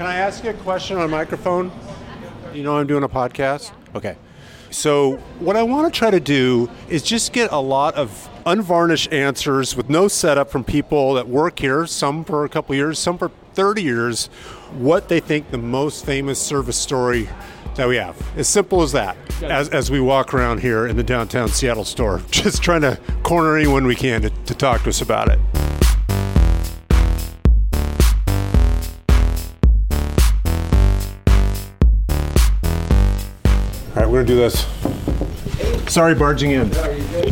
Can I ask you a question on a microphone? You know I'm doing a podcast? Okay. So, what I want to try to do is just get a lot of unvarnished answers with no setup from people that work here, some for a couple years, some for 30 years, what they think the most famous service story that we have. As simple as that. As, as we walk around here in the downtown Seattle store, just trying to corner anyone we can to, to talk to us about it. Gonna do this. Sorry, barging in.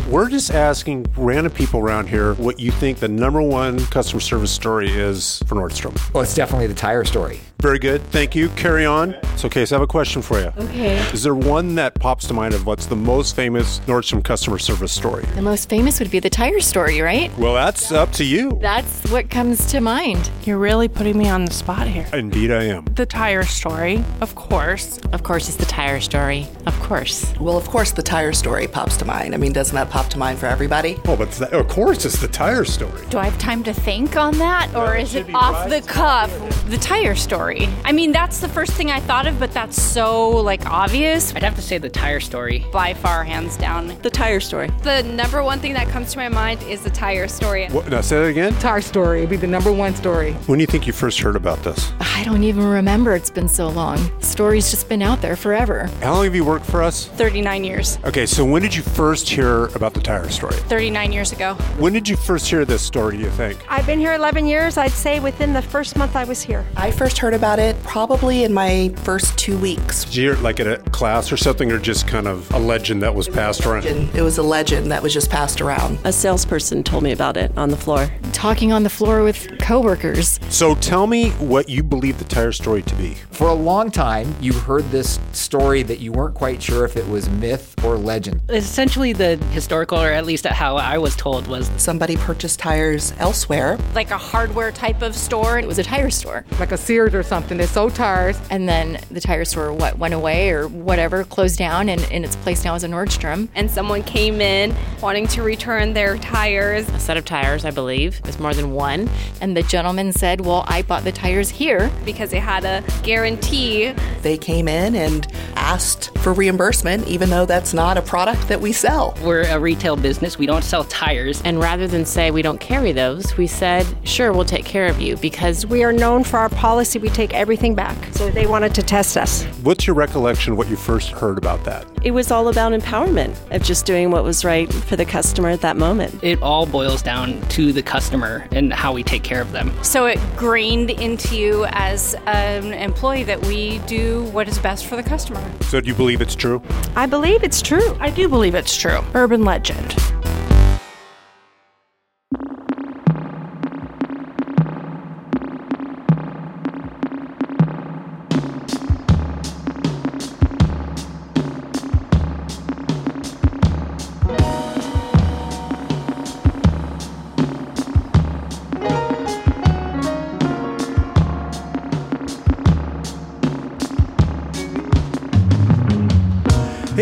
We're just asking random people around here what you think the number one customer service story is for Nordstrom. Well, it's definitely the tire story. Very good. Thank you. Carry on. It's okay. So I have a question for you. Okay. Is there one that pops to mind of what's the most famous Nordstrom customer service story? The most famous would be the tire story, right? Well, that's up to you. That's what comes to mind. You're really putting me on the spot here. Indeed, I am. The tire story, of course. Of course, it's the tire story. Of course. Well, of course, the tire story pops to mind. I mean, doesn't that pop to mind for everybody? Oh, but that, of course, it's the tire story. Do I have time to think on that, or is it off the cuff? The tire story. I mean, that's the first thing I thought of, but that's so like obvious. I'd have to say the tire story. By far, hands down. The tire story. The number one thing that comes to my mind is the tire story. What, now, say that again. Tire story would be the number one story. When do you think you first heard about this? I don't even remember. It's been so long. Story's just been out there forever. How long have you worked for us? 39 years. Okay, so when did you first hear about the tire story? 39 years ago. When did you first hear this story, do you think? I've been here 11 years. I'd say within the first month I was here. I first heard about it probably in my first two weeks. Did you hear it like at a class or something, or just kind of a legend that was passed around? It was a legend that was just passed around. A salesperson told me about it on the floor. Talking on the floor with coworkers. So tell me what you believe the tire story to be. For a long time, you heard this story that you weren't quite sure if it was myth or legend. Essentially, the historical, or at least how I was told, was somebody purchased tires elsewhere. Like a hardware type of store. It was a tire store. Like a Sears or something. They sold tires. And then the tire store, what, went away or whatever, closed down, and in its place now is a Nordstrom. And someone came in wanting to return their tires. A set of tires, I believe. It was more than one. And the gentleman said, Well, I bought the tires here. Because they had a guarantee. They came in and asked for reimbursement, even though that's not a product that we sell. We're a retail business, we don't sell tires. And rather than say we don't carry those, we said, Sure, we'll take care of you because we are known for our policy. We take everything back. So they wanted to test us. What's your recollection of what you first heard about that? It was all about empowerment of just doing what was right for the customer at that moment. It all boils down to the customer and how we take care of them. So it grained into you as an employee that we do what is best for the customer. So do you believe it's true? I believe it's true. I do believe it's true. Urban legend.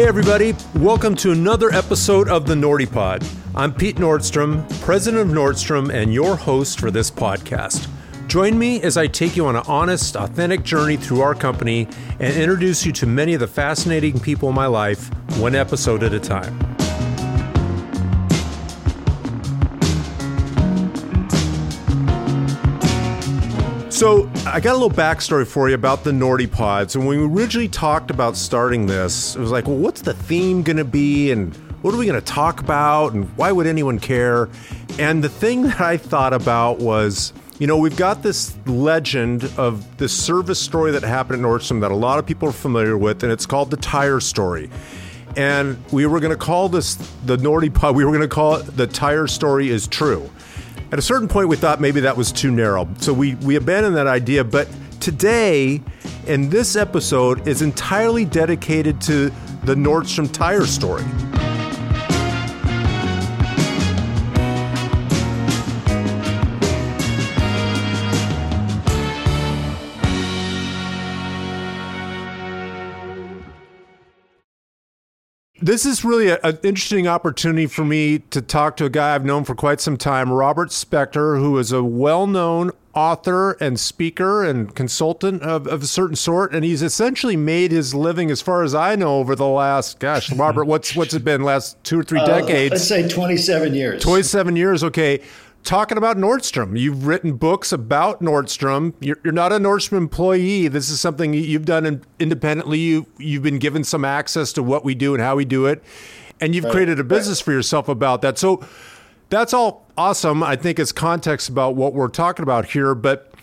Everybody, welcome to another episode of the Nordy Pod. I'm Pete Nordstrom, president of Nordstrom, and your host for this podcast. Join me as I take you on an honest, authentic journey through our company and introduce you to many of the fascinating people in my life, one episode at a time. So, I got a little backstory for you about the Nordy Pods. And when we originally talked about starting this, it was like, well, what's the theme going to be? And what are we going to talk about? And why would anyone care? And the thing that I thought about was, you know, we've got this legend of this service story that happened at Nordstrom that a lot of people are familiar with, and it's called the tire story. And we were going to call this the Nordy Pod, we were going to call it the tire story is true. At a certain point, we thought maybe that was too narrow. So we, we abandoned that idea. But today, in this episode, is entirely dedicated to the Nordstrom tire story. This is really an interesting opportunity for me to talk to a guy I've known for quite some time, Robert Spector, who is a well known author and speaker and consultant of, of a certain sort. And he's essentially made his living, as far as I know, over the last, gosh, Robert, what's, what's it been, last two or three Uh, decades? let's say 27 years. 27 years, okay. Talking about Nordstrom. You've written books about Nordstrom. You're, you're not a Nordstrom employee. This is something you've done in, independently. You, you've been given some access to what we do and how we do it. And you've Right. created a business for yourself about that. So that's all awesome. I think it's context about what we're talking about here. But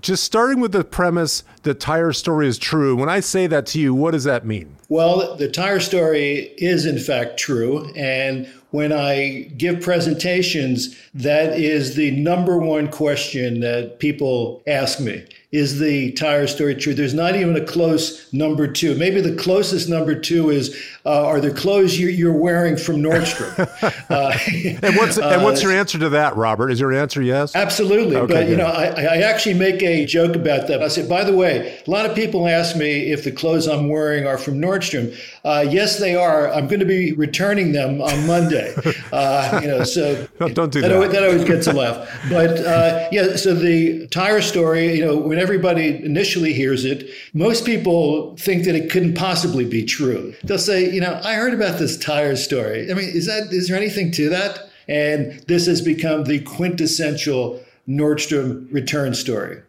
just starting with the premise the tire story is true, when I say that to you, what does that mean? Well, the tire story is in fact true. And when I give presentations, that is the number one question that people ask me. Is the tire story true? There's not even a close number two. Maybe the closest number two is uh, are the clothes you're, you're wearing from Nordstrom? uh, And what's, and what's uh, your answer to that, Robert? Is your answer yes? Absolutely. Okay, but, you know, I, I actually make a joke about that. I said, by the way, a lot of people ask me if the clothes I'm wearing are from Nordstrom. Uh, yes, they are. I'm going to be returning them on Monday. Uh, you know, so No, don't do that. that. Always, that always gets a laugh. But uh, yeah, so the tire story, you know, when everybody initially hears it, most people think that it couldn't possibly be true. They'll say, you know, I heard about this tire story. I mean, is that is there anything to that? And this has become the quintessential Nordstrom return story.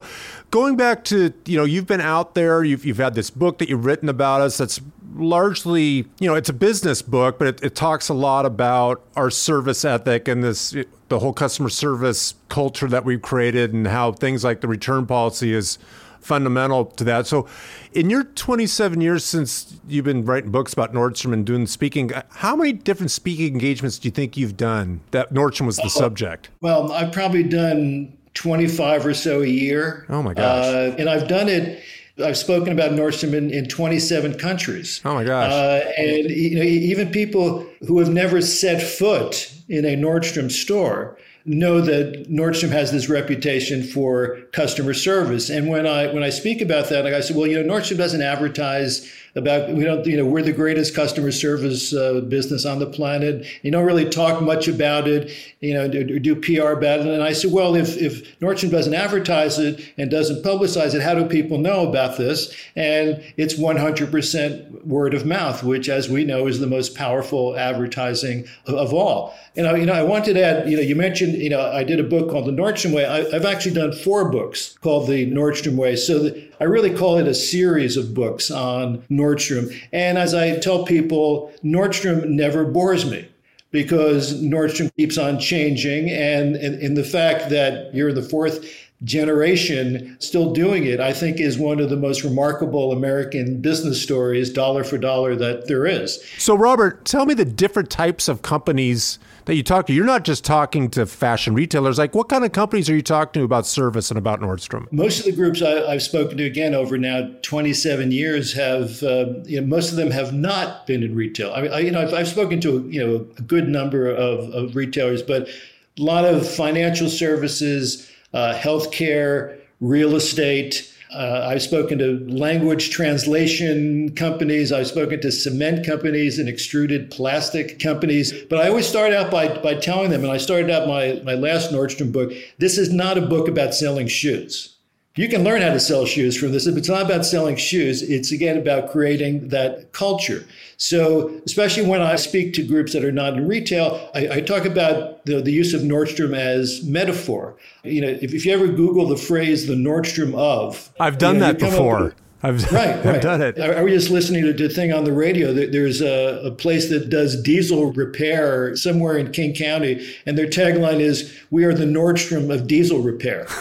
going back to you know you've been out there you've, you've had this book that you've written about us that's largely you know it's a business book but it, it talks a lot about our service ethic and this the whole customer service culture that we've created and how things like the return policy is fundamental to that so in your 27 years since you've been writing books about nordstrom and doing speaking how many different speaking engagements do you think you've done that nordstrom was the subject Well, I've probably done 25 or so a year. Oh, my gosh. Uh, and I've done it. I've spoken about Nordstrom in, in 27 countries. Oh my gosh. Uh, and you know, even people who have never set foot in a Nordstrom store know that Nordstrom has this reputation for customer service. And when I when I speak about that, I say, well, you know, Nordstrom doesn't advertise about we don't you know we're the greatest customer service uh, business on the planet. You don't really talk much about it, you know, do, do PR about it. And I said, well, if if Nordstrom doesn't advertise it and doesn't publicize it, how do people know about this? And it's 100% word of mouth, which, as we know, is the most powerful advertising of, of all. And I, you know, I wanted to add, you know, you mentioned, you know, I did a book called The Nordstrom Way. I, I've actually done four books called The Nordstrom Way. So the, I really call it a series of books on Nordstrom. And as I tell people, Nordstrom never bores me because Nordstrom keeps on changing. And, and the fact that you're the fourth generation still doing it, I think is one of the most remarkable American business stories, dollar for dollar, that there is. So, Robert, tell me the different types of companies that you talk to. You're not just talking to fashion retailers. Like, what kind of companies are you talking to about service and about Nordstrom? Most of the groups I, have spoken to, again, over now 27 years, have uh, you know, most of them have not been in retail. I mean, I, you know, I've, I've, spoken to you know a good number of, of retailers, but a lot of financial services, uh, healthcare, real estate. Uh, I've spoken to language translation companies. I've spoken to cement companies and extruded plastic companies. But I always start out by, by telling them, and I started out my, my last Nordstrom book this is not a book about selling shoes. You can learn how to sell shoes from this, but it's not about selling shoes. It's again about creating that culture. So, especially when I speak to groups that are not in retail, I, I talk about the, the use of Nordstrom as metaphor. You know, if, if you ever Google the phrase "the Nordstrom of," I've done you know, that before. with- I've, Right, I've right. done it. I, I was just listening to the thing on the radio. There's a, a place that does diesel repair somewhere in King County, and their tagline is "We are the Nordstrom of diesel repair."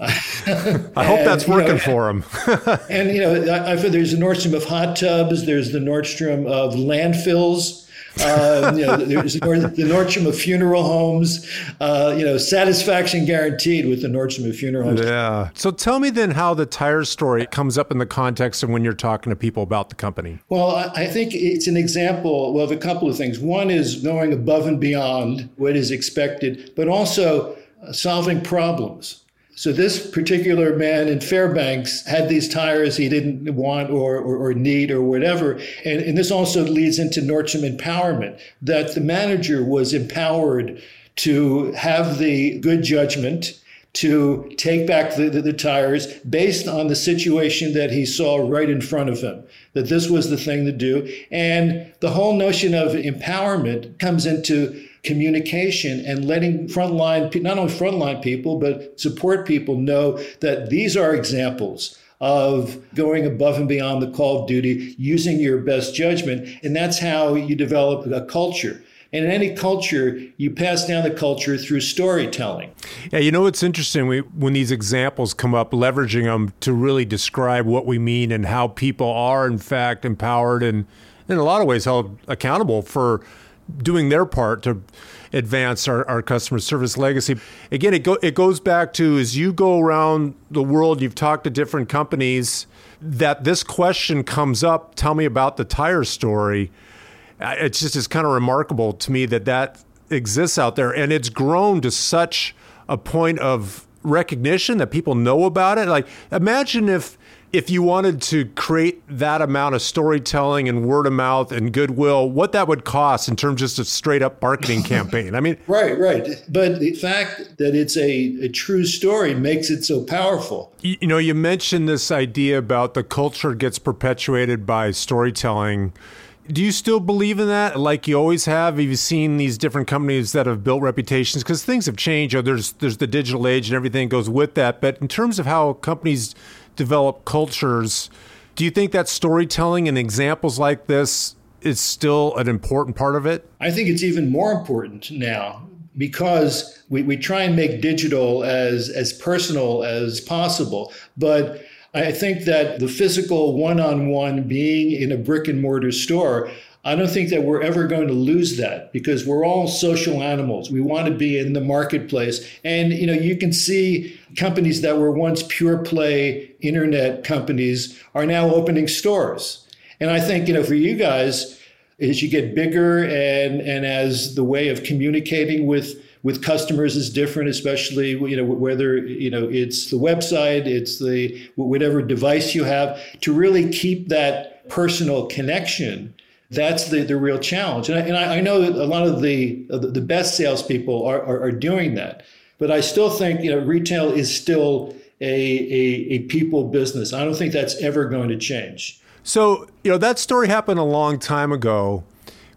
I hope that's And, you know, working for them. and you know, I, I feel there's the Nordstrom of hot tubs. There's the Nordstrom of landfills. Uh, you know, there's the Nord- Nordstrom of funeral homes. Uh, you know, satisfaction guaranteed with the Nordstrom of funeral homes. yeah. So tell me then how the tire story comes up in the context of when you're talking to people about the company. Well, I think it's an example well, of a couple of things. One is going above and beyond what is expected, but also solving problems. So this particular man in Fairbanks had these tires he didn't want or, or, or need or whatever. And, and this also leads into Nordstrom empowerment, that the manager was empowered to have the good judgment to take back the, the, the, tires based on the situation that he saw right in front of him, that this was the thing to do. And the whole notion of empowerment comes into communication and letting frontline, not only frontline people, but support people know that these are examples of going above and beyond the call of duty, using your best judgment. And that's how you develop a culture. And in any culture, you pass down the culture through storytelling. Yeah, you know what's interesting we, when these examples come up, leveraging them to really describe what we mean and how people are, in fact, empowered and in a lot of ways held accountable for doing their part to advance our, our customer service legacy. Again, it, go, it goes back to as you go around the world, you've talked to different companies, that this question comes up tell me about the tire story. It's just it's kind of remarkable to me that that exists out there and it's grown to such a point of recognition that people know about it. Like, imagine if if you wanted to create that amount of storytelling and word of mouth and goodwill, what that would cost in terms of just of straight up marketing campaign. I mean, right, right. But the fact that it's a, a true story makes it so powerful. You, you know, you mentioned this idea about the culture gets perpetuated by storytelling. Do you still believe in that, like you always have? Have you seen these different companies that have built reputations? Because things have changed. You there's there's the digital age and everything goes with that. But in terms of how companies develop cultures. Do you think that storytelling and examples like this is still an important part of it? I think it's even more important now because we, we try and make digital as, as personal as possible. But I think that the physical one on one being in a brick and mortar store I don't think that we're ever going to lose that because we're all social animals. We want to be in the marketplace. And you know, you can see companies that were once pure play internet companies are now opening stores. And I think, you know, for you guys, as you get bigger and and as the way of communicating with with customers is different, especially you know whether you know it's the website, it's the whatever device you have, to really keep that personal connection that's the, the real challenge. And I, and I, know that a lot of the, the best salespeople are, are, are doing that. But I still think, you know, retail is still a, a, a people business. I don't think that's ever going to change. So, you know, that story happened a long time ago.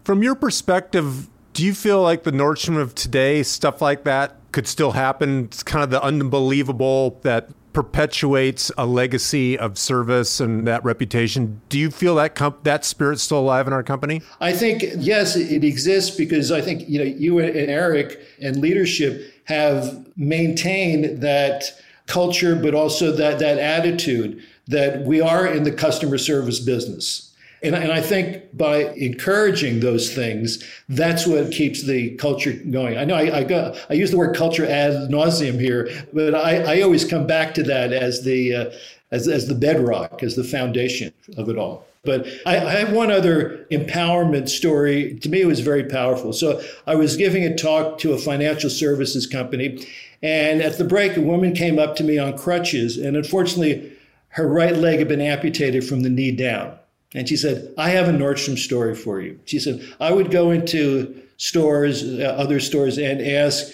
From your perspective, do you feel like the Nordstrom of today, stuff like that, could still happen? It's kind of the unbelievable that perpetuates a legacy of service and that reputation. Do you feel that comp- that spirit's still alive in our company? I think yes, it exists because I think you know you and Eric and leadership have maintained that culture, but also that that attitude that we are in the customer service business. And, and I think by encouraging those things, that's what keeps the culture going. I know I, I, got, I use the word culture ad nauseum here, but I, I always come back to that as the, uh, as, as the bedrock, as the foundation of it all. But I, I, have one other empowerment story. To me, it was very powerful. So I was giving a talk to a financial services company, and at the break, a woman came up to me on crutches, and unfortunately, her right leg had been amputated from the knee down. And she said, I have a Nordstrom story for you. She said, I would go into stores, uh, other stores, and ask,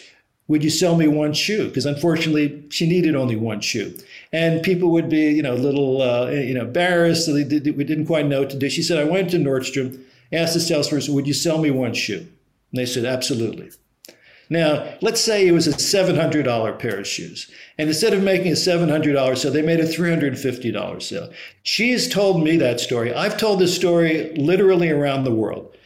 would you sell me one shoe? Because unfortunately, she needed only one shoe. And people would be, you know, a little, uh, you know, embarrassed. So did, we didn't quite know what to do. She said, I went to Nordstrom, asked the salesperson, would you sell me one shoe? And they said, absolutely. Now, let's say it was a $700 pair of shoes. And instead of making a $700 sale, they made a $350 sale. She has told me that story. I've told this story literally around the world.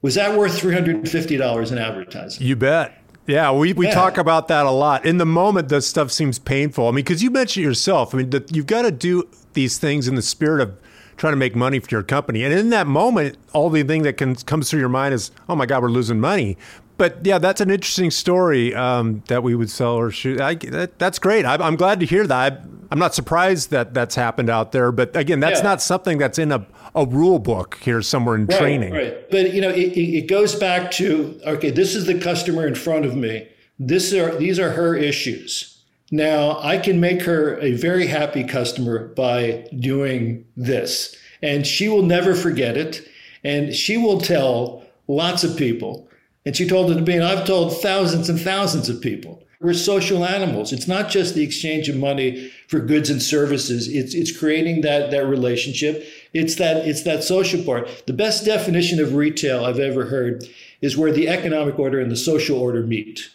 Was that worth $350 in advertising? You bet. Yeah, we, we yeah. talk about that a lot. In the moment, this stuff seems painful. I mean, because you mentioned yourself, I mean, the, you've got to do these things in the spirit of trying to make money for your company. And in that moment, all the thing that can comes through your mind is, oh my God, we're losing money but yeah, that's an interesting story um, that we would sell or shoot. I, that, that's great. I, am glad to hear that. I, am not surprised that that's happened out there. But again, that's yeah. not something that's in a, a rule book here somewhere in right, training. Right. But you know, it, it goes back to okay, this is the customer in front of me. This are these are her issues. Now, I can make her a very happy customer by doing this. And she will never forget it. And she will tell lots of people. And she told it to me, and I've told thousands and thousands of people. We're social animals. It's not just the exchange of money for goods and services. It's it's creating that that relationship. It's that it's that social part. The best definition of retail I've ever heard is where the economic order and the social order meet.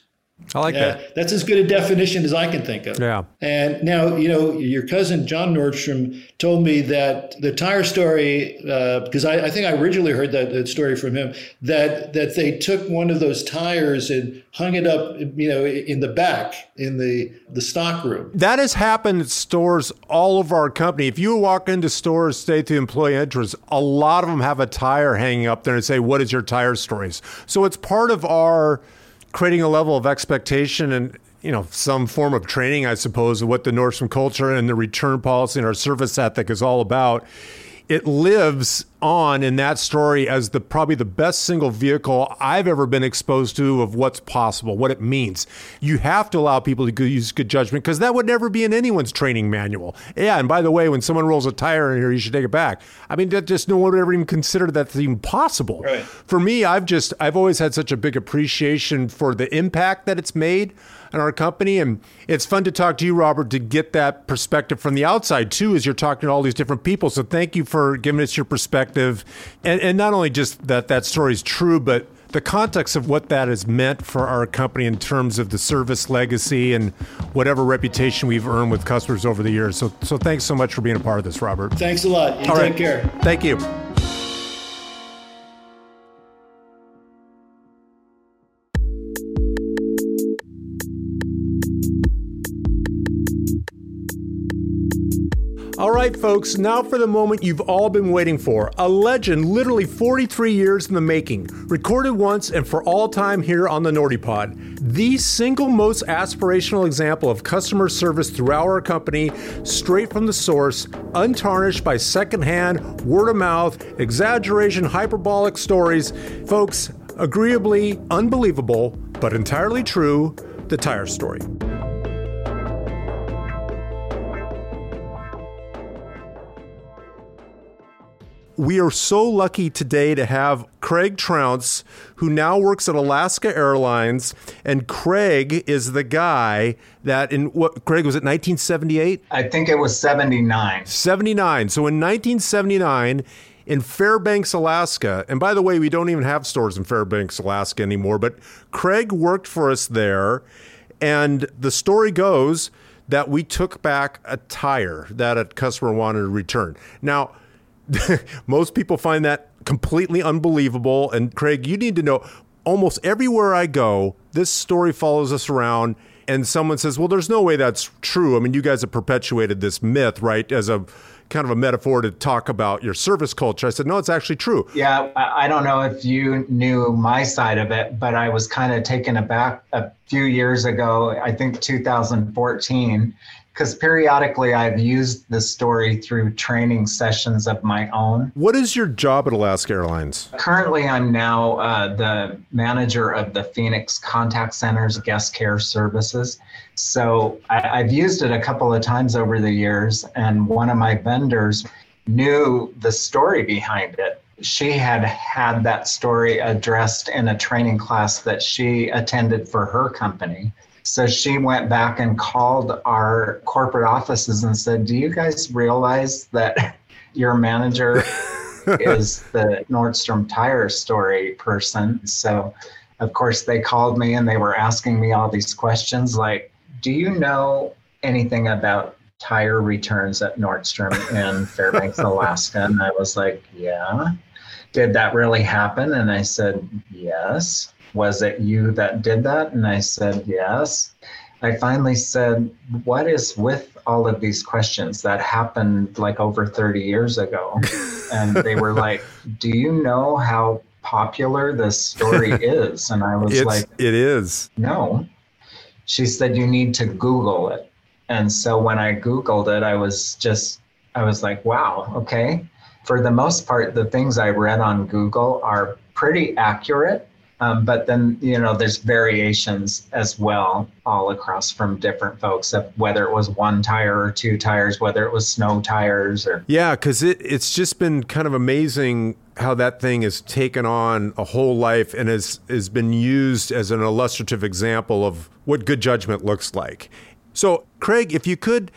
I like yeah, that. That's as good a definition as I can think of. Yeah. And now, you know, your cousin John Nordstrom told me that the tire story, uh, because I, I, think I originally heard that, that, story from him, that that they took one of those tires and hung it up, you know, in the back in the the stock room. That has happened at stores all over our company. If you walk into stores, stay to employee entrance, a lot of them have a tire hanging up there and say, "What is your tire stories?" So it's part of our creating a level of expectation and you know some form of training, I suppose, of what the Nordstrom culture and the return policy and our service ethic is all about. It lives on in that story as the probably the best single vehicle I've ever been exposed to of what's possible, what it means. You have to allow people to use good judgment because that would never be in anyone's training manual. Yeah, and by the way, when someone rolls a tire in here, you should take it back. I mean, that just no one would ever even consider that's even possible. Right. For me, I've just I've always had such a big appreciation for the impact that it's made in our company. And it's fun to talk to you, Robert, to get that perspective from the outside too, as you're talking to all these different people. So thank you for giving us your perspective. And, and not only just that that story is true, but the context of what that has meant for our company in terms of the service legacy and whatever reputation we've earned with customers over the years. So, so thanks so much for being a part of this, Robert. Thanks a lot. You All take right. care. Thank you. All right, folks, now for the moment you've all been waiting for. A legend, literally 43 years in the making, recorded once and for all time here on the Nordy Pod. The single most aspirational example of customer service throughout our company, straight from the source, untarnished by secondhand, word of mouth, exaggeration, hyperbolic stories. Folks, agreeably unbelievable, but entirely true, the tire story. We are so lucky today to have Craig Trounce, who now works at Alaska Airlines. And Craig is the guy that in what Craig was it 1978? I think it was 79. 79. So in 1979, in Fairbanks, Alaska, and by the way, we don't even have stores in Fairbanks, Alaska anymore, but Craig worked for us there. And the story goes that we took back a tire that a customer wanted to return. Now, most people find that completely unbelievable. And Craig, you need to know almost everywhere I go, this story follows us around. And someone says, Well, there's no way that's true. I mean, you guys have perpetuated this myth, right? As a kind of a metaphor to talk about your service culture. I said, No, it's actually true. Yeah, I don't know if you knew my side of it, but I was kind of taken aback a few years ago, I think 2014 because periodically I've used this story through training sessions of my own. What is your job at Alaska Airlines? Currently, I'm now uh, the manager of the Phoenix Contact Center's guest care services. So I, I've used it a couple of times over the years, and one of my vendors knew the story behind it. She had had that story addressed in a training class that she attended for her company. So she went back and called our corporate offices and said, Do you guys realize that your manager is the Nordstrom tire story person? So, of course, they called me and they were asking me all these questions like, Do you know anything about tire returns at Nordstrom in Fairbanks, Alaska? And I was like, Yeah. Did that really happen? And I said, Yes was it you that did that? And I said, yes. I finally said, what is with all of these questions that happened like over 30 years ago? and they were like, do you know how popular this story is? And I was it's, like, it is. No. She said, you need to Google it. And so when I Googled it, I was just, I was like, wow, okay. For the most part, the things I read on Google are pretty accurate Um, but then, you know, there's variations as well, all across from different folks, of whether it was one tire or two tires, whether it was snow tires or. Yeah, because it, it's just been kind of amazing how that thing has taken on a whole life and has, has been used as an illustrative example of what good judgment looks like. So, Craig, if you could,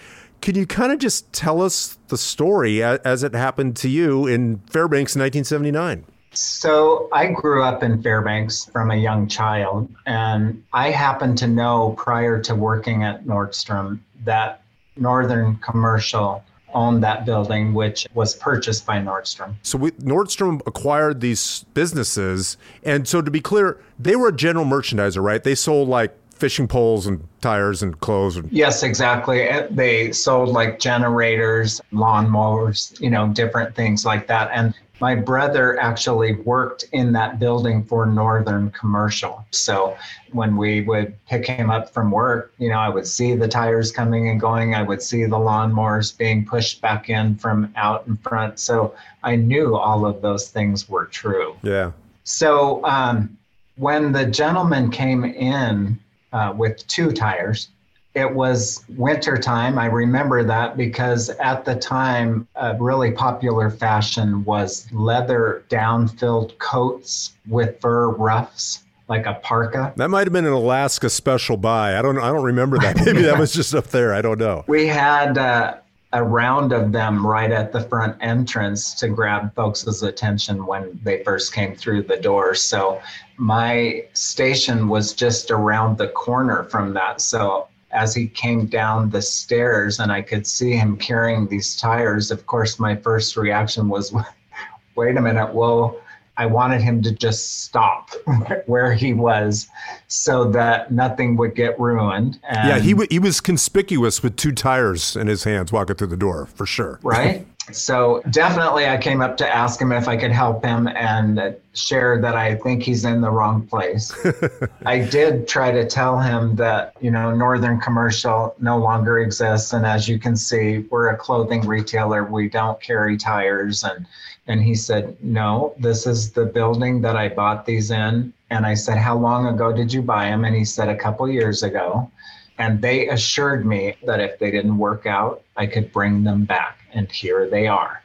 can you kind of just tell us the story as it happened to you in Fairbanks in 1979? So I grew up in Fairbanks from a young child, and I happened to know prior to working at Nordstrom that Northern Commercial owned that building, which was purchased by Nordstrom. So we, Nordstrom acquired these businesses, and so to be clear, they were a general merchandiser, right? They sold like fishing poles and tires and clothes. And- yes, exactly. They sold like generators, lawnmowers, you know, different things like that. And my brother actually worked in that building for Northern Commercial. So when we would pick him up from work, you know, I would see the tires coming and going. I would see the lawnmowers being pushed back in from out in front. So I knew all of those things were true. Yeah. So um, when the gentleman came in uh, with two tires, it was winter time. I remember that because at the time, a really popular fashion was leather down-filled coats with fur ruffs, like a parka. That might have been an Alaska special buy. I don't. I don't remember that. Maybe that was just up there. I don't know. We had uh, a round of them right at the front entrance to grab folks' attention when they first came through the door. So my station was just around the corner from that. So as he came down the stairs and I could see him carrying these tires, of course, my first reaction was, wait a minute, whoa. I wanted him to just stop where he was so that nothing would get ruined. And yeah, he, w- he was conspicuous with two tires in his hands walking through the door, for sure. Right? So definitely, I came up to ask him if I could help him and share that I think he's in the wrong place. I did try to tell him that, you know, Northern Commercial no longer exists. And as you can see, we're a clothing retailer. We don't carry tires. And, and he said, no, this is the building that I bought these in. And I said, how long ago did you buy them? And he said, a couple years ago. And they assured me that if they didn't work out, I could bring them back. And here they are.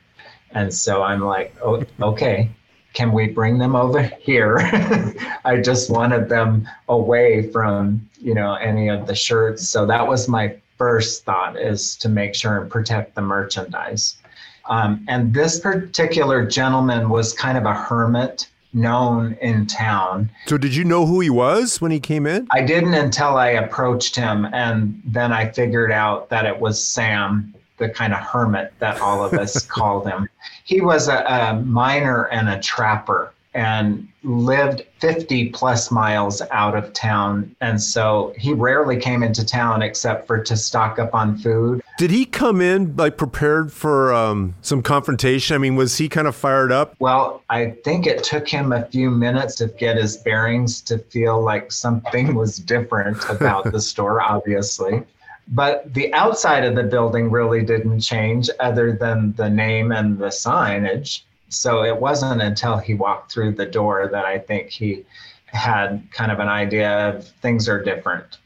And so I'm like, oh, okay, can we bring them over here? I just wanted them away from, you know, any of the shirts. So that was my first thought is to make sure and protect the merchandise. Um, and this particular gentleman was kind of a hermit known in town. So, did you know who he was when he came in? I didn't until I approached him, and then I figured out that it was Sam, the kind of hermit that all of us called him. He was a, a miner and a trapper and lived 50 plus miles out of town. And so he rarely came into town except for to stock up on food. Did he come in like prepared for um, some confrontation? I mean, was he kind of fired up? Well, I think it took him a few minutes to get his bearings to feel like something was different about the store, obviously. But the outside of the building really didn't change other than the name and the signage so it wasn't until he walked through the door that I think he had kind of an idea of things are different.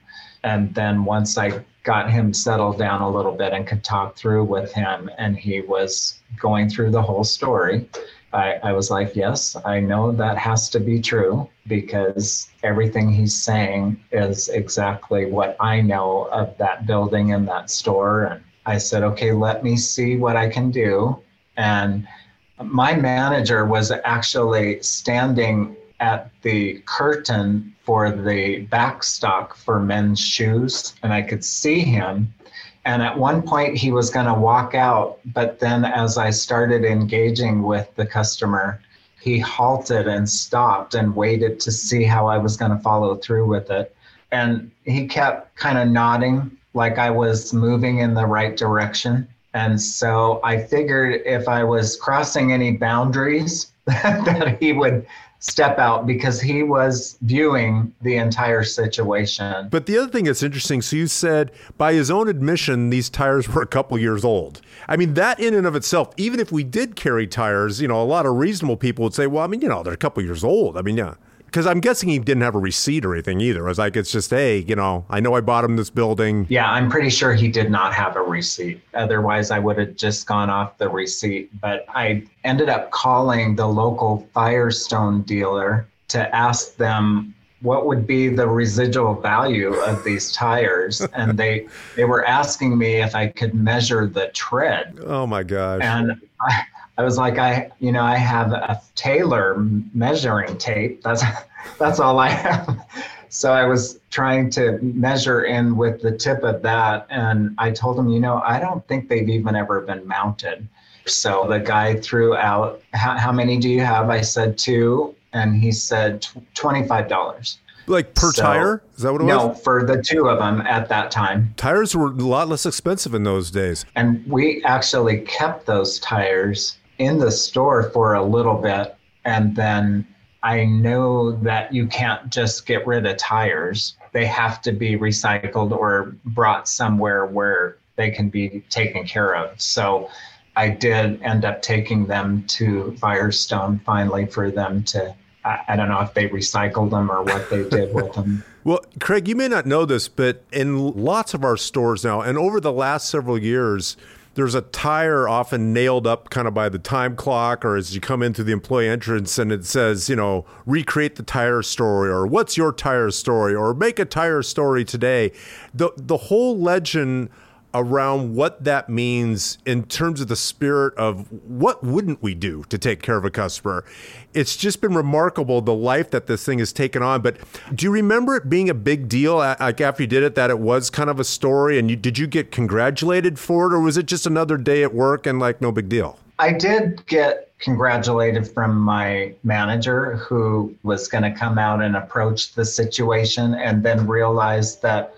And then once I got him settled down a little bit and could talk through with him, and he was going through the whole story, I, I was like, yes, I know that has to be true because everything he's saying is exactly what I know of that building and that store. And I said, okay, let me see what I can do. And my manager was actually standing at the curtain for the backstock for men's shoes, and I could see him. And at one point, he was going to walk out, but then as I started engaging with the customer, he halted and stopped and waited to see how I was going to follow through with it. And he kept kind of nodding like I was moving in the right direction. And so I figured if I was crossing any boundaries, that he would step out because he was viewing the entire situation. But the other thing that's interesting, so you said by his own admission, these tires were a couple years old. I mean, that in and of itself, even if we did carry tires, you know, a lot of reasonable people would say, well, I mean, you know, they're a couple years old. I mean, yeah. Because I'm guessing he didn't have a receipt or anything either. I was like, it's just, hey, you know, I know I bought him this building. Yeah, I'm pretty sure he did not have a receipt. Otherwise, I would have just gone off the receipt. But I ended up calling the local Firestone dealer to ask them what would be the residual value of these tires and they they were asking me if i could measure the tread oh my gosh and i i was like i you know i have a tailor measuring tape that's that's all i have so i was trying to measure in with the tip of that and i told him you know i don't think they've even ever been mounted so the guy threw out how, how many do you have i said two and he said $25. Like per so, tire? Is that what it no, was? No, for the two of them at that time. Tires were a lot less expensive in those days. And we actually kept those tires in the store for a little bit. And then I know that you can't just get rid of tires, they have to be recycled or brought somewhere where they can be taken care of. So I did end up taking them to Firestone finally for them to I, don't know if they recycled them or what they did with them. Well, Craig, you may not know this, but in lots of our stores now, and over the last several years, there's a tire often nailed up kind of by the time clock or as you come into the employee entrance and it says, you know, recreate the tire story or what's your tire story or make a tire story today. The the whole legend around what that means in terms of the spirit of what wouldn't we do to take care of a customer. It's just been remarkable the life that this thing has taken on. But do you remember it being a big deal like after you did it that it was kind of a story and you did you get congratulated for it or was it just another day at work and like no big deal? I did get congratulated from my manager who was going to come out and approach the situation and then realized that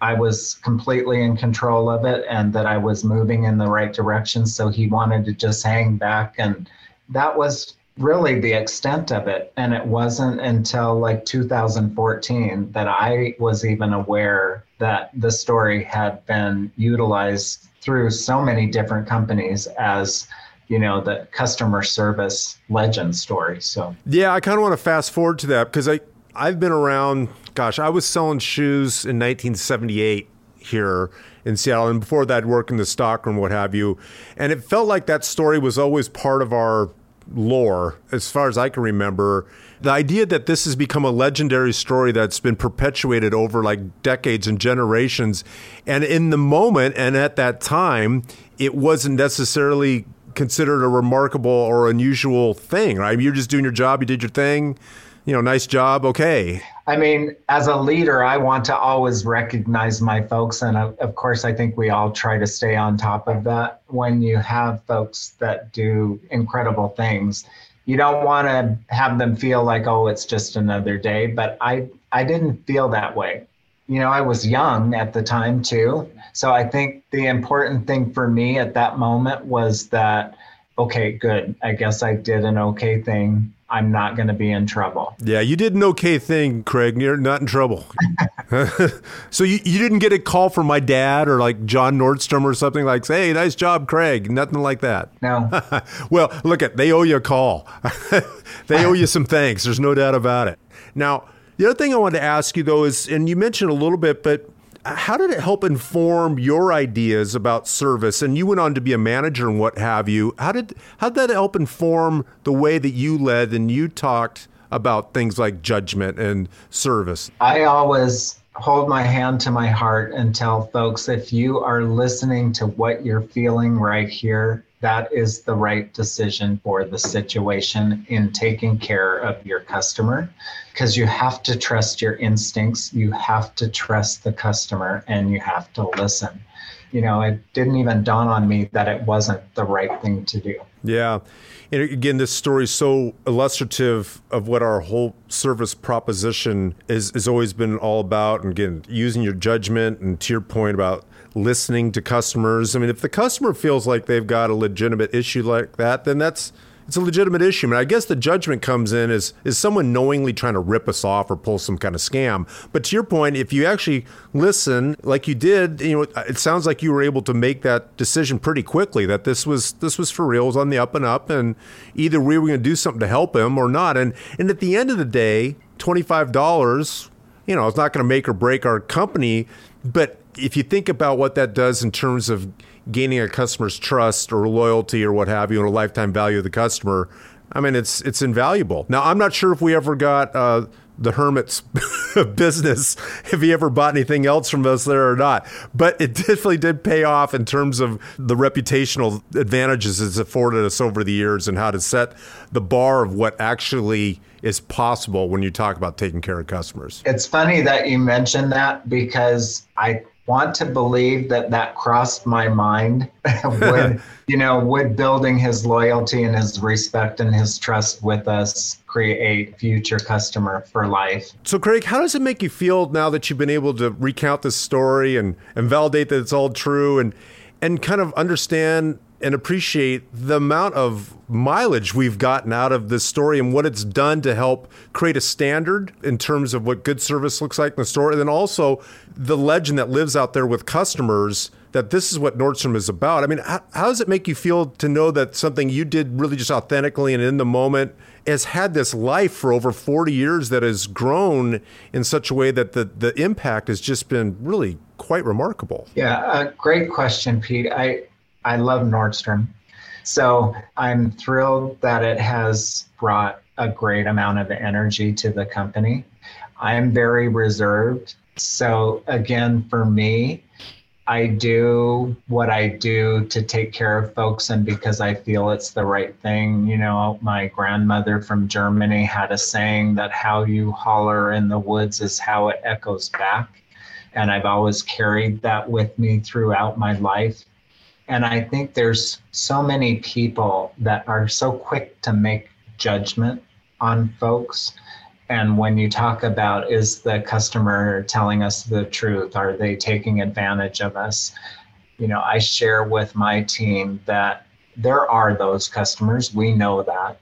I was completely in control of it and that I was moving in the right direction. So he wanted to just hang back. And that was really the extent of it. And it wasn't until like 2014 that I was even aware that the story had been utilized through so many different companies as you know the customer service legend story so yeah i kind of want to fast forward to that because i i've been around gosh, I was selling shoes in 1978 here in Seattle, and before that, I'd worked in the stockroom, what have you. And it felt like that story was always part of our lore, as far as I can remember. The idea that this has become a legendary story that's been perpetuated over like decades and generations, and in the moment and at that time, it wasn't necessarily considered a remarkable or unusual thing, right? You're just doing your job, you did your thing you know, nice job, okay. I mean, as a leader, I want to always recognize my folks. And uh, of course, I think we all try to stay on top of that. When you have folks that do incredible things, you don't want to have them feel like, oh, it's just another day. But I, I didn't feel that way. You know, I was young at the time too. So I think the important thing for me at that moment was that, okay, good. I guess I did an okay thing I'm not going to be in trouble. Yeah, you did an okay thing, Craig. You're not in trouble. so you, you didn't get a call from my dad or like John Nordstrom or something like, "Hey, nice job, Craig." Nothing like that. No. well, look at they owe you a call. they owe you some thanks. There's no doubt about it. Now, the other thing I wanted to ask you though is, and you mentioned a little bit, but how did it help inform your ideas about service? And you went on to be a manager and what have you. How did how did that help inform the way that you led and you talked about things like judgment and service? I always hold my hand to my heart and tell folks if you are listening to what you're feeling right here, that is the right decision for the situation in taking care of your customer because you have to trust your instincts, you have to trust the customer, and you have to listen. You know, it didn't even dawn on me that it wasn't the right thing to do. Yeah. And again, this story is so illustrative of what our whole service proposition is has always been all about. And again, using your judgment and to your point about listening to customers. I mean, if the customer feels like they've got a legitimate issue like that, then that's it's a legitimate issue. I mean, I guess the judgment comes in is is someone knowingly trying to rip us off or pull some kind of scam. But to your point, if you actually listen, like you did, you know, it sounds like you were able to make that decision pretty quickly that this was this was for real, it was on the up and up, and either we were going to do something to help him or not. And and at the end of the day, twenty five dollars, you know, it's not going to make or break our company, but if you think about what that does in terms of gaining a customer's trust or loyalty or what have you, and a lifetime value of the customer, I mean, it's it's invaluable. Now, I'm not sure if we ever got uh, the hermit's business, if he ever bought anything else from us there or not, but it definitely did pay off in terms of the reputational advantages it's afforded us over the years and how to set the bar of what actually is possible when you talk about taking care of customers. It's funny that you mentioned that because I want to believe that that crossed my mind would you know would building his loyalty and his respect and his trust with us create a future customer for life. So craig how does it make you feel now that you've been able to recount this story and and validate that it's all true and and kind of understand and appreciate the amount of mileage we've gotten out of this story and what it's done to help create a standard in terms of what good service looks like in the store. And then also the legend that lives out there with customers that this is what Nordstrom is about. I mean, how, how does it make you feel to know that something you did really just authentically and in the moment has had this life for over 40 years that has grown in such a way that the, the impact has just been really quite remarkable? Yeah, uh, great question, Pete. I, I love Nordstrom. So I'm thrilled that it has brought a great amount of energy to the company. I am very reserved. So, again, for me, I do what I do to take care of folks and because I feel it's the right thing. You know, my grandmother from Germany had a saying that how you holler in the woods is how it echoes back. And I've always carried that with me throughout my life. And I think there's so many people that are so quick to make judgment on folks. And when you talk about is the customer telling us the truth? Are they taking advantage of us? You know, I share with my team that there are those customers. We know that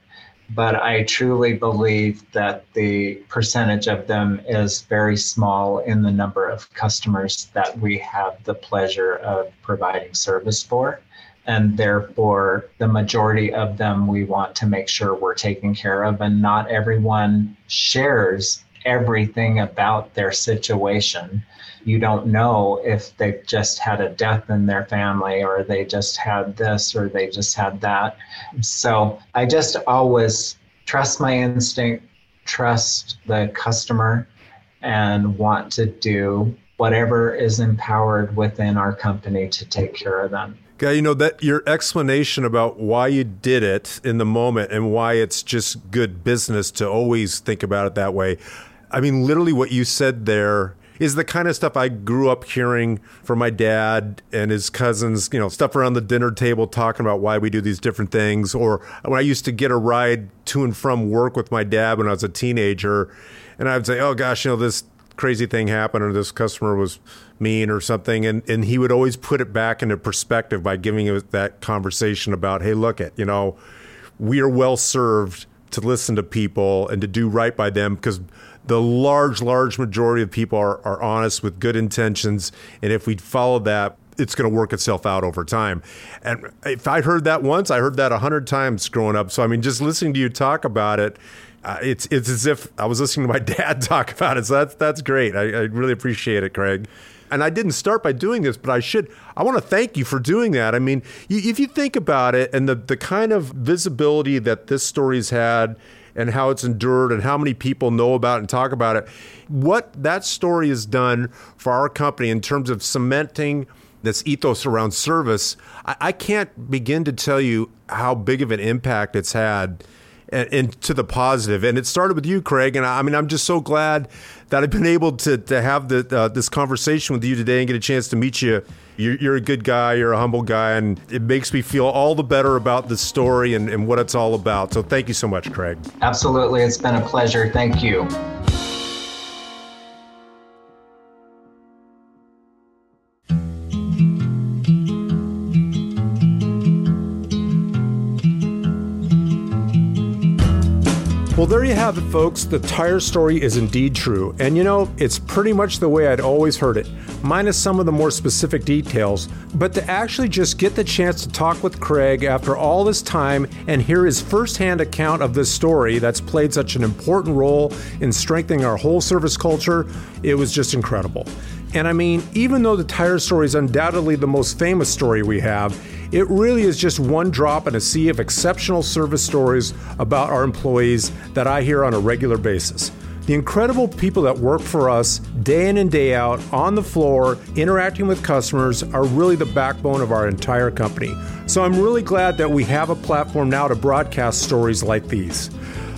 but I truly believe that the percentage of them is very small in the number of customers that we have the pleasure of providing service for. And therefore, the majority of them we want to make sure we're taking care of, and not everyone shares everything about their situation you don't know if they've just had a death in their family or they just had this or they just had that. So I just always trust my instinct, trust the customer, and want to do whatever is empowered within our company to take care of them. Yeah, you know that your explanation about why you did it in the moment and why it's just good business to always think about it that way. I mean, literally, what you said there is the kind of stuff I grew up hearing from my dad and his cousins, you know, stuff around the dinner table talking about why we do these different things. Or when I used to get a ride to and from work with my dad when I was a teenager, and I would say, oh gosh, you know, this crazy thing happened or this customer was mean or something and, and he would always put it back into perspective by giving that conversation about hey look at you know we are well served to listen to people and to do right by them because the large, large majority of people are, are honest with good intentions. And if we follow that, it's going to work itself out over time. And if I heard that once, I heard that a hundred times growing up. So I mean, just listening to you talk about it, uh, it's it's as if I was listening to my dad talk about it. So that's that's great. I, I really appreciate it, Craig. And I didn't start by doing this, but I should. I want to thank you for doing that. I mean, you, if you think about it, and the the kind of visibility that this story's had and how it's endured and how many people know about and talk about it. What that story has done for our company in terms of cementing this ethos around service, I, I can't begin to tell you how big of an impact it's had and, and, to the positive. And it started with you, Craig. And I, I mean, I'm just so glad that I've been able to to have the, uh, this conversation with you today and get a chance to meet you. You're, you're, a good guy. You're a humble guy, and it makes me feel all the better about the story and, and what it's all about. So, thank you so much, Craig. Absolutely, it's been a pleasure. Thank you. Have it, folks. The tire story is indeed true. And you know, it's pretty much the way I'd always heard it, minus some of the more specific details. But to actually just get the chance to talk with Craig after all this time and hear his firsthand account of this story that's played such an important role in strengthening our whole service culture, it was just incredible. And I mean, even though the tire story is undoubtedly the most famous story we have, it really is just one drop in a sea of exceptional service stories about our employees that I hear on a regular basis. The incredible people that work for us day in and day out on the floor, interacting with customers, are really the backbone of our entire company. So I'm really glad that we have a platform now to broadcast stories like these.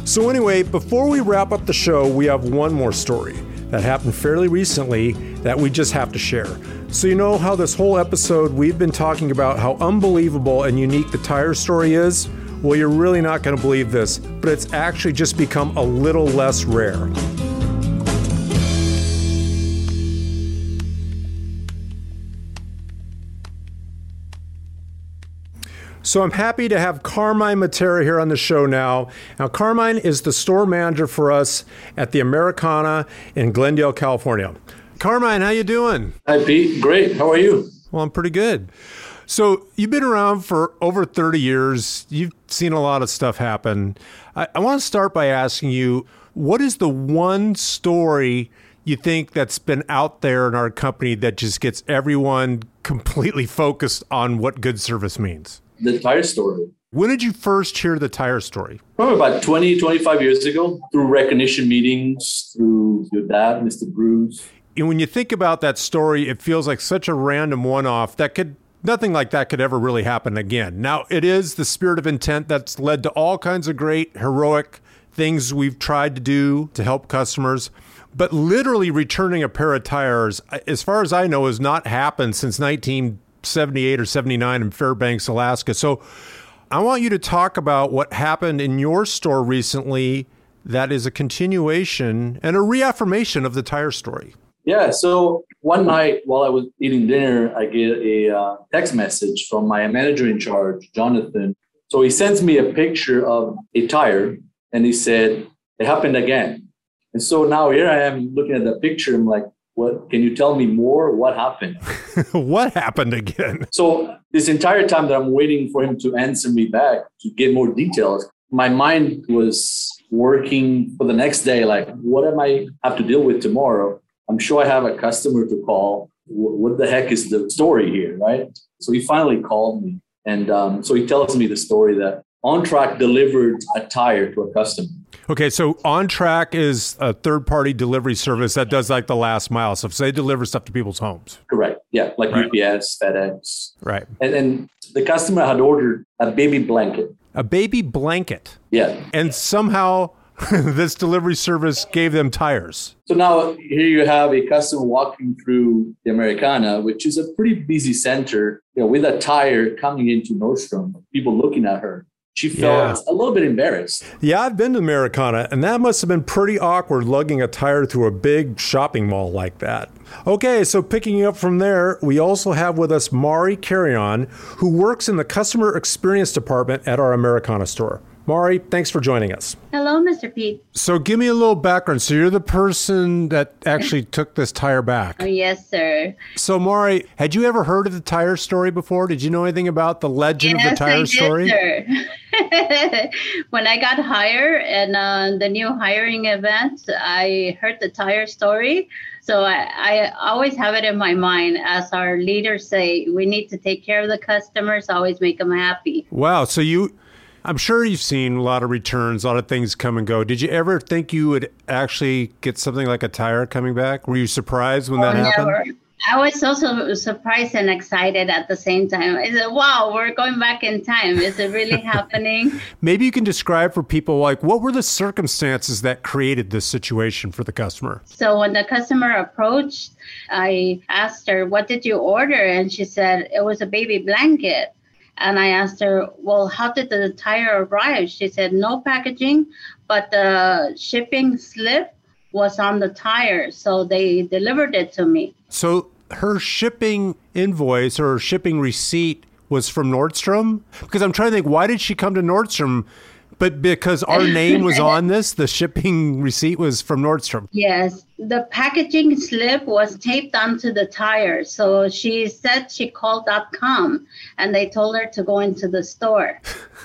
So, anyway, before we wrap up the show, we have one more story that happened fairly recently that we just have to share. So, you know how this whole episode we've been talking about how unbelievable and unique the tire story is? Well, you're really not going to believe this, but it's actually just become a little less rare. So I'm happy to have Carmine Matera here on the show now. Now, Carmine is the store manager for us at the Americana in Glendale, California. Carmine, how you doing? Hi, Pete. Great. How are you? Well, I'm pretty good. So you've been around for over 30 years. You've seen a lot of stuff happen. I, I want to start by asking you, what is the one story you think that's been out there in our company that just gets everyone completely focused on what good service means? The tire story. When did you first hear the tire story? Probably about 20, 25 years ago through recognition meetings, through your dad, Mr. Bruce. And when you think about that story, it feels like such a random one off that could nothing like that could ever really happen again. Now, it is the spirit of intent that's led to all kinds of great, heroic things we've tried to do to help customers. But literally returning a pair of tires, as far as I know, has not happened since 1978 or 79 in Fairbanks, Alaska. So I want you to talk about what happened in your store recently that is a continuation and a reaffirmation of the tire story. Yeah. So one night while I was eating dinner, I get a uh, text message from my manager in charge, Jonathan. So he sends me a picture of a tire and he said, It happened again. And so now here I am looking at the picture. I'm like, what can you tell me more? What happened? what happened again? So this entire time that I'm waiting for him to answer me back to get more details, my mind was working for the next day. Like, what am I have to deal with tomorrow? I'm sure I have a customer to call. What the heck is the story here, right? So he finally called me, and um, so he tells me the story that OnTrac delivered a tire to a customer. Okay, so OnTrac is a third-party delivery service that does like the last mile. So they deliver stuff to people's homes. Correct. Yeah, like right. UPS, FedEx. Right. And then the customer had ordered a baby blanket. A baby blanket. Yeah. And somehow this delivery service gave them tires. So now here you have a customer walking through the Americana, which is a pretty busy center, you know, with a tire coming into Nordstrom, people looking at her she felt yeah. a little bit embarrassed. Yeah, I've been to Americana, and that must have been pretty awkward lugging a tire through a big shopping mall like that. Okay, so picking up from there, we also have with us Mari Carrion, who works in the customer experience department at our Americana store. Mari, thanks for joining us. Hello, Mr. Pete. So, give me a little background. So, you're the person that actually took this tire back. Oh, yes, sir. So, Mari, had you ever heard of the tire story before? Did you know anything about the legend yes, of the tire I did, story? Sir. when I got hired and uh, the new hiring event, I heard the tire story. So I, I always have it in my mind, as our leaders say, we need to take care of the customers, always make them happy. Wow. So you I'm sure you've seen a lot of returns, a lot of things come and go. Did you ever think you would actually get something like a tire coming back? Were you surprised when oh, that happened? Never. I was also surprised and excited at the same time. I said, wow, we're going back in time. Is it really happening? Maybe you can describe for people like what were the circumstances that created this situation for the customer? So when the customer approached, I asked her, what did you order? And she said, it was a baby blanket. And I asked her, well, how did the tire arrive? She said, no packaging, but the shipping slip was on the tire. So they delivered it to me. So her shipping invoice or shipping receipt was from Nordstrom? Because I'm trying to think, why did she come to Nordstrom? But because our name was on this, the shipping receipt was from Nordstrom. Yes, the packaging slip was taped onto the tire. So she said she called .com and they told her to go into the store.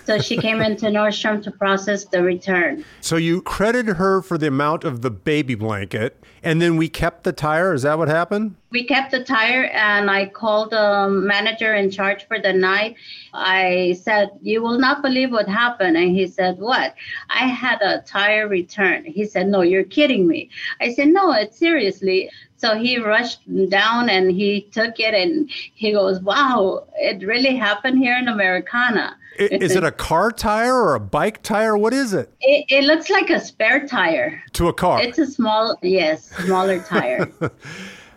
So she came into Nordstrom to process the return. So you credited her for the amount of the baby blanket, and then we kept the tire. Is that what happened? We kept the tire, and I called the manager in charge for the night. I said, You will not believe what happened. And he said, What? I had a tire return. He said, No, you're kidding me. I said, No, it's seriously. So he rushed down and he took it, and he goes, Wow, it really happened here in Americana. Is it a car tire or a bike tire? What is it? It, it looks like a spare tire. To a car? It's a small, yes, smaller tire.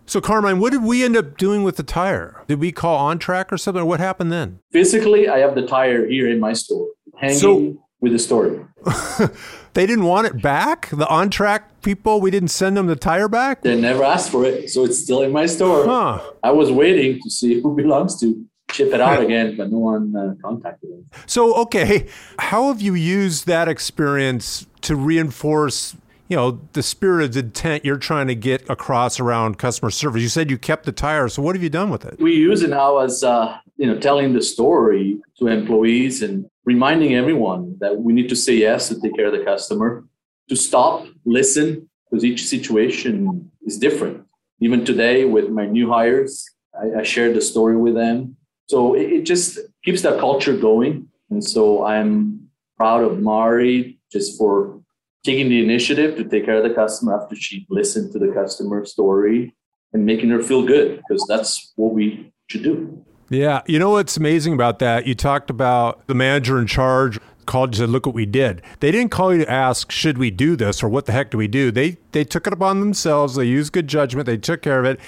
So, Carmine, what did we end up doing with the tire? Did we call OnTrac or something? Or what happened then? Physically, I have the tire here in my store, hanging so, with the story. they didn't want it back? The OnTrac people, we didn't send them the tire back? They never asked for it, so it's still in my store. Huh. I was waiting to see who belongs to ship it out again, but no one uh, contacted us. So, okay, how have you used that experience to reinforce you know the spirit of intent you're trying to get across around customer service. You said you kept the tire so what have you done with it? We use it now as uh, you know telling the story to employees and reminding everyone that we need to say yes to take care of the customer to stop listen because each situation is different. Even today with my new hires i, I shared the story with them. So it, it just keeps that culture going. And so i'm proud of mari just for taking the initiative to take care of the customer after she listened to the customer story and making her feel good because that's what we should do. Yeah. You know what's amazing about that? You talked about the manager in charge called and said, look what we did. They didn't call you to ask, should we do this or what the heck do we do? They they took it upon themselves. They used good judgment. They took care of it.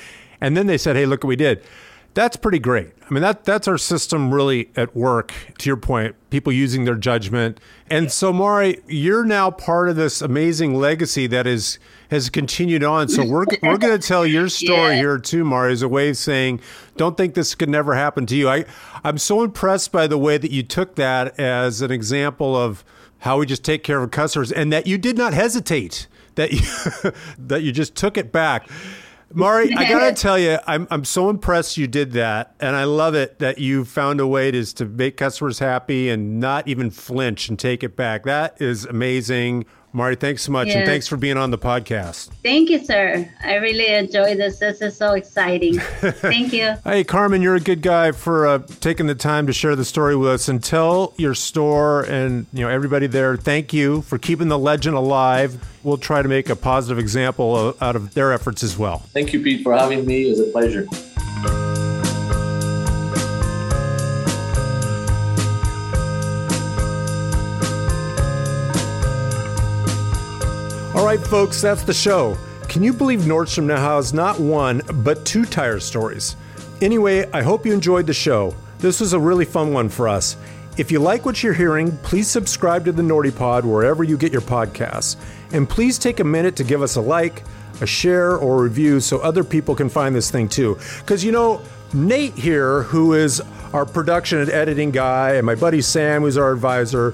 And then they said, hey, look what we did. That's pretty great. I mean, that that's our system really at work. To your point, people using their judgment, and so Mari, you're now part of this amazing legacy that is has continued on. So we're we're going to tell your story yeah. here too, Mari, as a way of saying, don't think this could never happen to you. I I'm so impressed by the way that you took that as an example of how we just take care of our customers, and that you did not hesitate. That you that you just took it back. Mari, I gotta tell you, I'm I'm so impressed you did that, and I love it that you found a way to to make customers happy and not even flinch and take it back. That is amazing. Mari, thanks so much, and thanks for being on the podcast. Thank you, sir. I really enjoy this. This is so exciting. Thank you. hey, Carmine, you're a good guy for uh, taking the time to share the story with us and tell your store and you know everybody there. Thank you for keeping the legend alive. We'll try to make a positive example of, out of their efforts as well. Thank you, Pete, for having me. It was a pleasure. All right, folks, that's the show. Can you believe Nordstrom now has not one, but two tire stories? Anyway, I hope you enjoyed the show. This was a really fun one for us. If you like what you're hearing, please subscribe to the Nordy Pod wherever you get your podcasts. And please take a minute to give us a like, a share, or a review so other people can find this thing too. Because, you know, Nate here, who is our production and editing guy, and my buddy Sam, who's our advisor,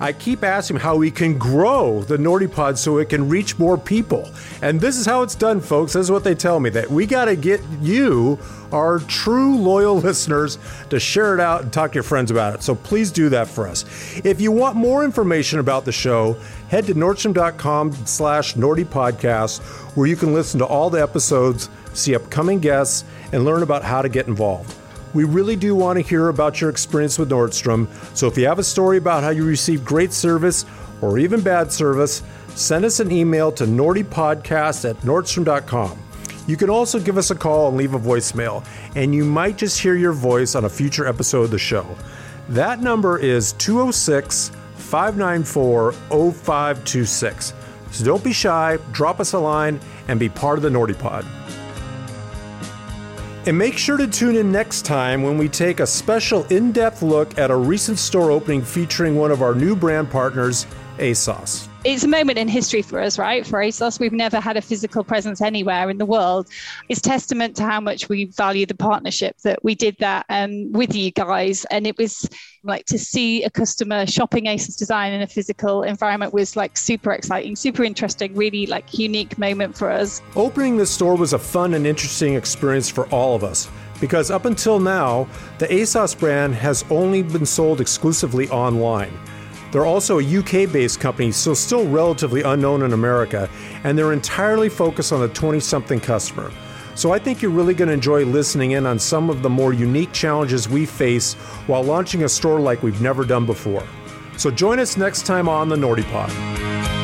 I keep asking how we can grow the Nordy Pod so it can reach more people. And this is how it's done, folks. This is what they tell me that we got to get you, our true loyal listeners, to share it out and talk to your friends about it. So please do that for us. If you want more information about the show, head to nordstrom.com slash Nordy Podcast, where you can listen to all the episodes, see upcoming guests, and learn about how to get involved. We really do want to hear about your experience with Nordstrom, so if you have a story about how you received great service or even bad service, send us an email to nordypodcast at nordstrom.com. You can also give us a call and leave a voicemail, and you might just hear your voice on a future episode of the show. That number is 206 594 0526. So don't be shy, drop us a line, and be part of the Nordy Pod. And make sure to tune in next time when we take a special in depth look at a recent store opening featuring one of our new brand partners, ASOS. It's a moment in history for us, right? For ASOS, we've never had a physical presence anywhere in the world. It's testament to how much we value the partnership that we did that um, with you guys. And it was like to see a customer shopping ASOS design in a physical environment was like super exciting, super interesting, really like unique moment for us. Opening this store was a fun and interesting experience for all of us because up until now, the ASOS brand has only been sold exclusively online. They're also a UK based company, so still relatively unknown in America, and they're entirely focused on the 20 something customer. So I think you're really going to enjoy listening in on some of the more unique challenges we face while launching a store like we've never done before. So join us next time on the Nordy Pod.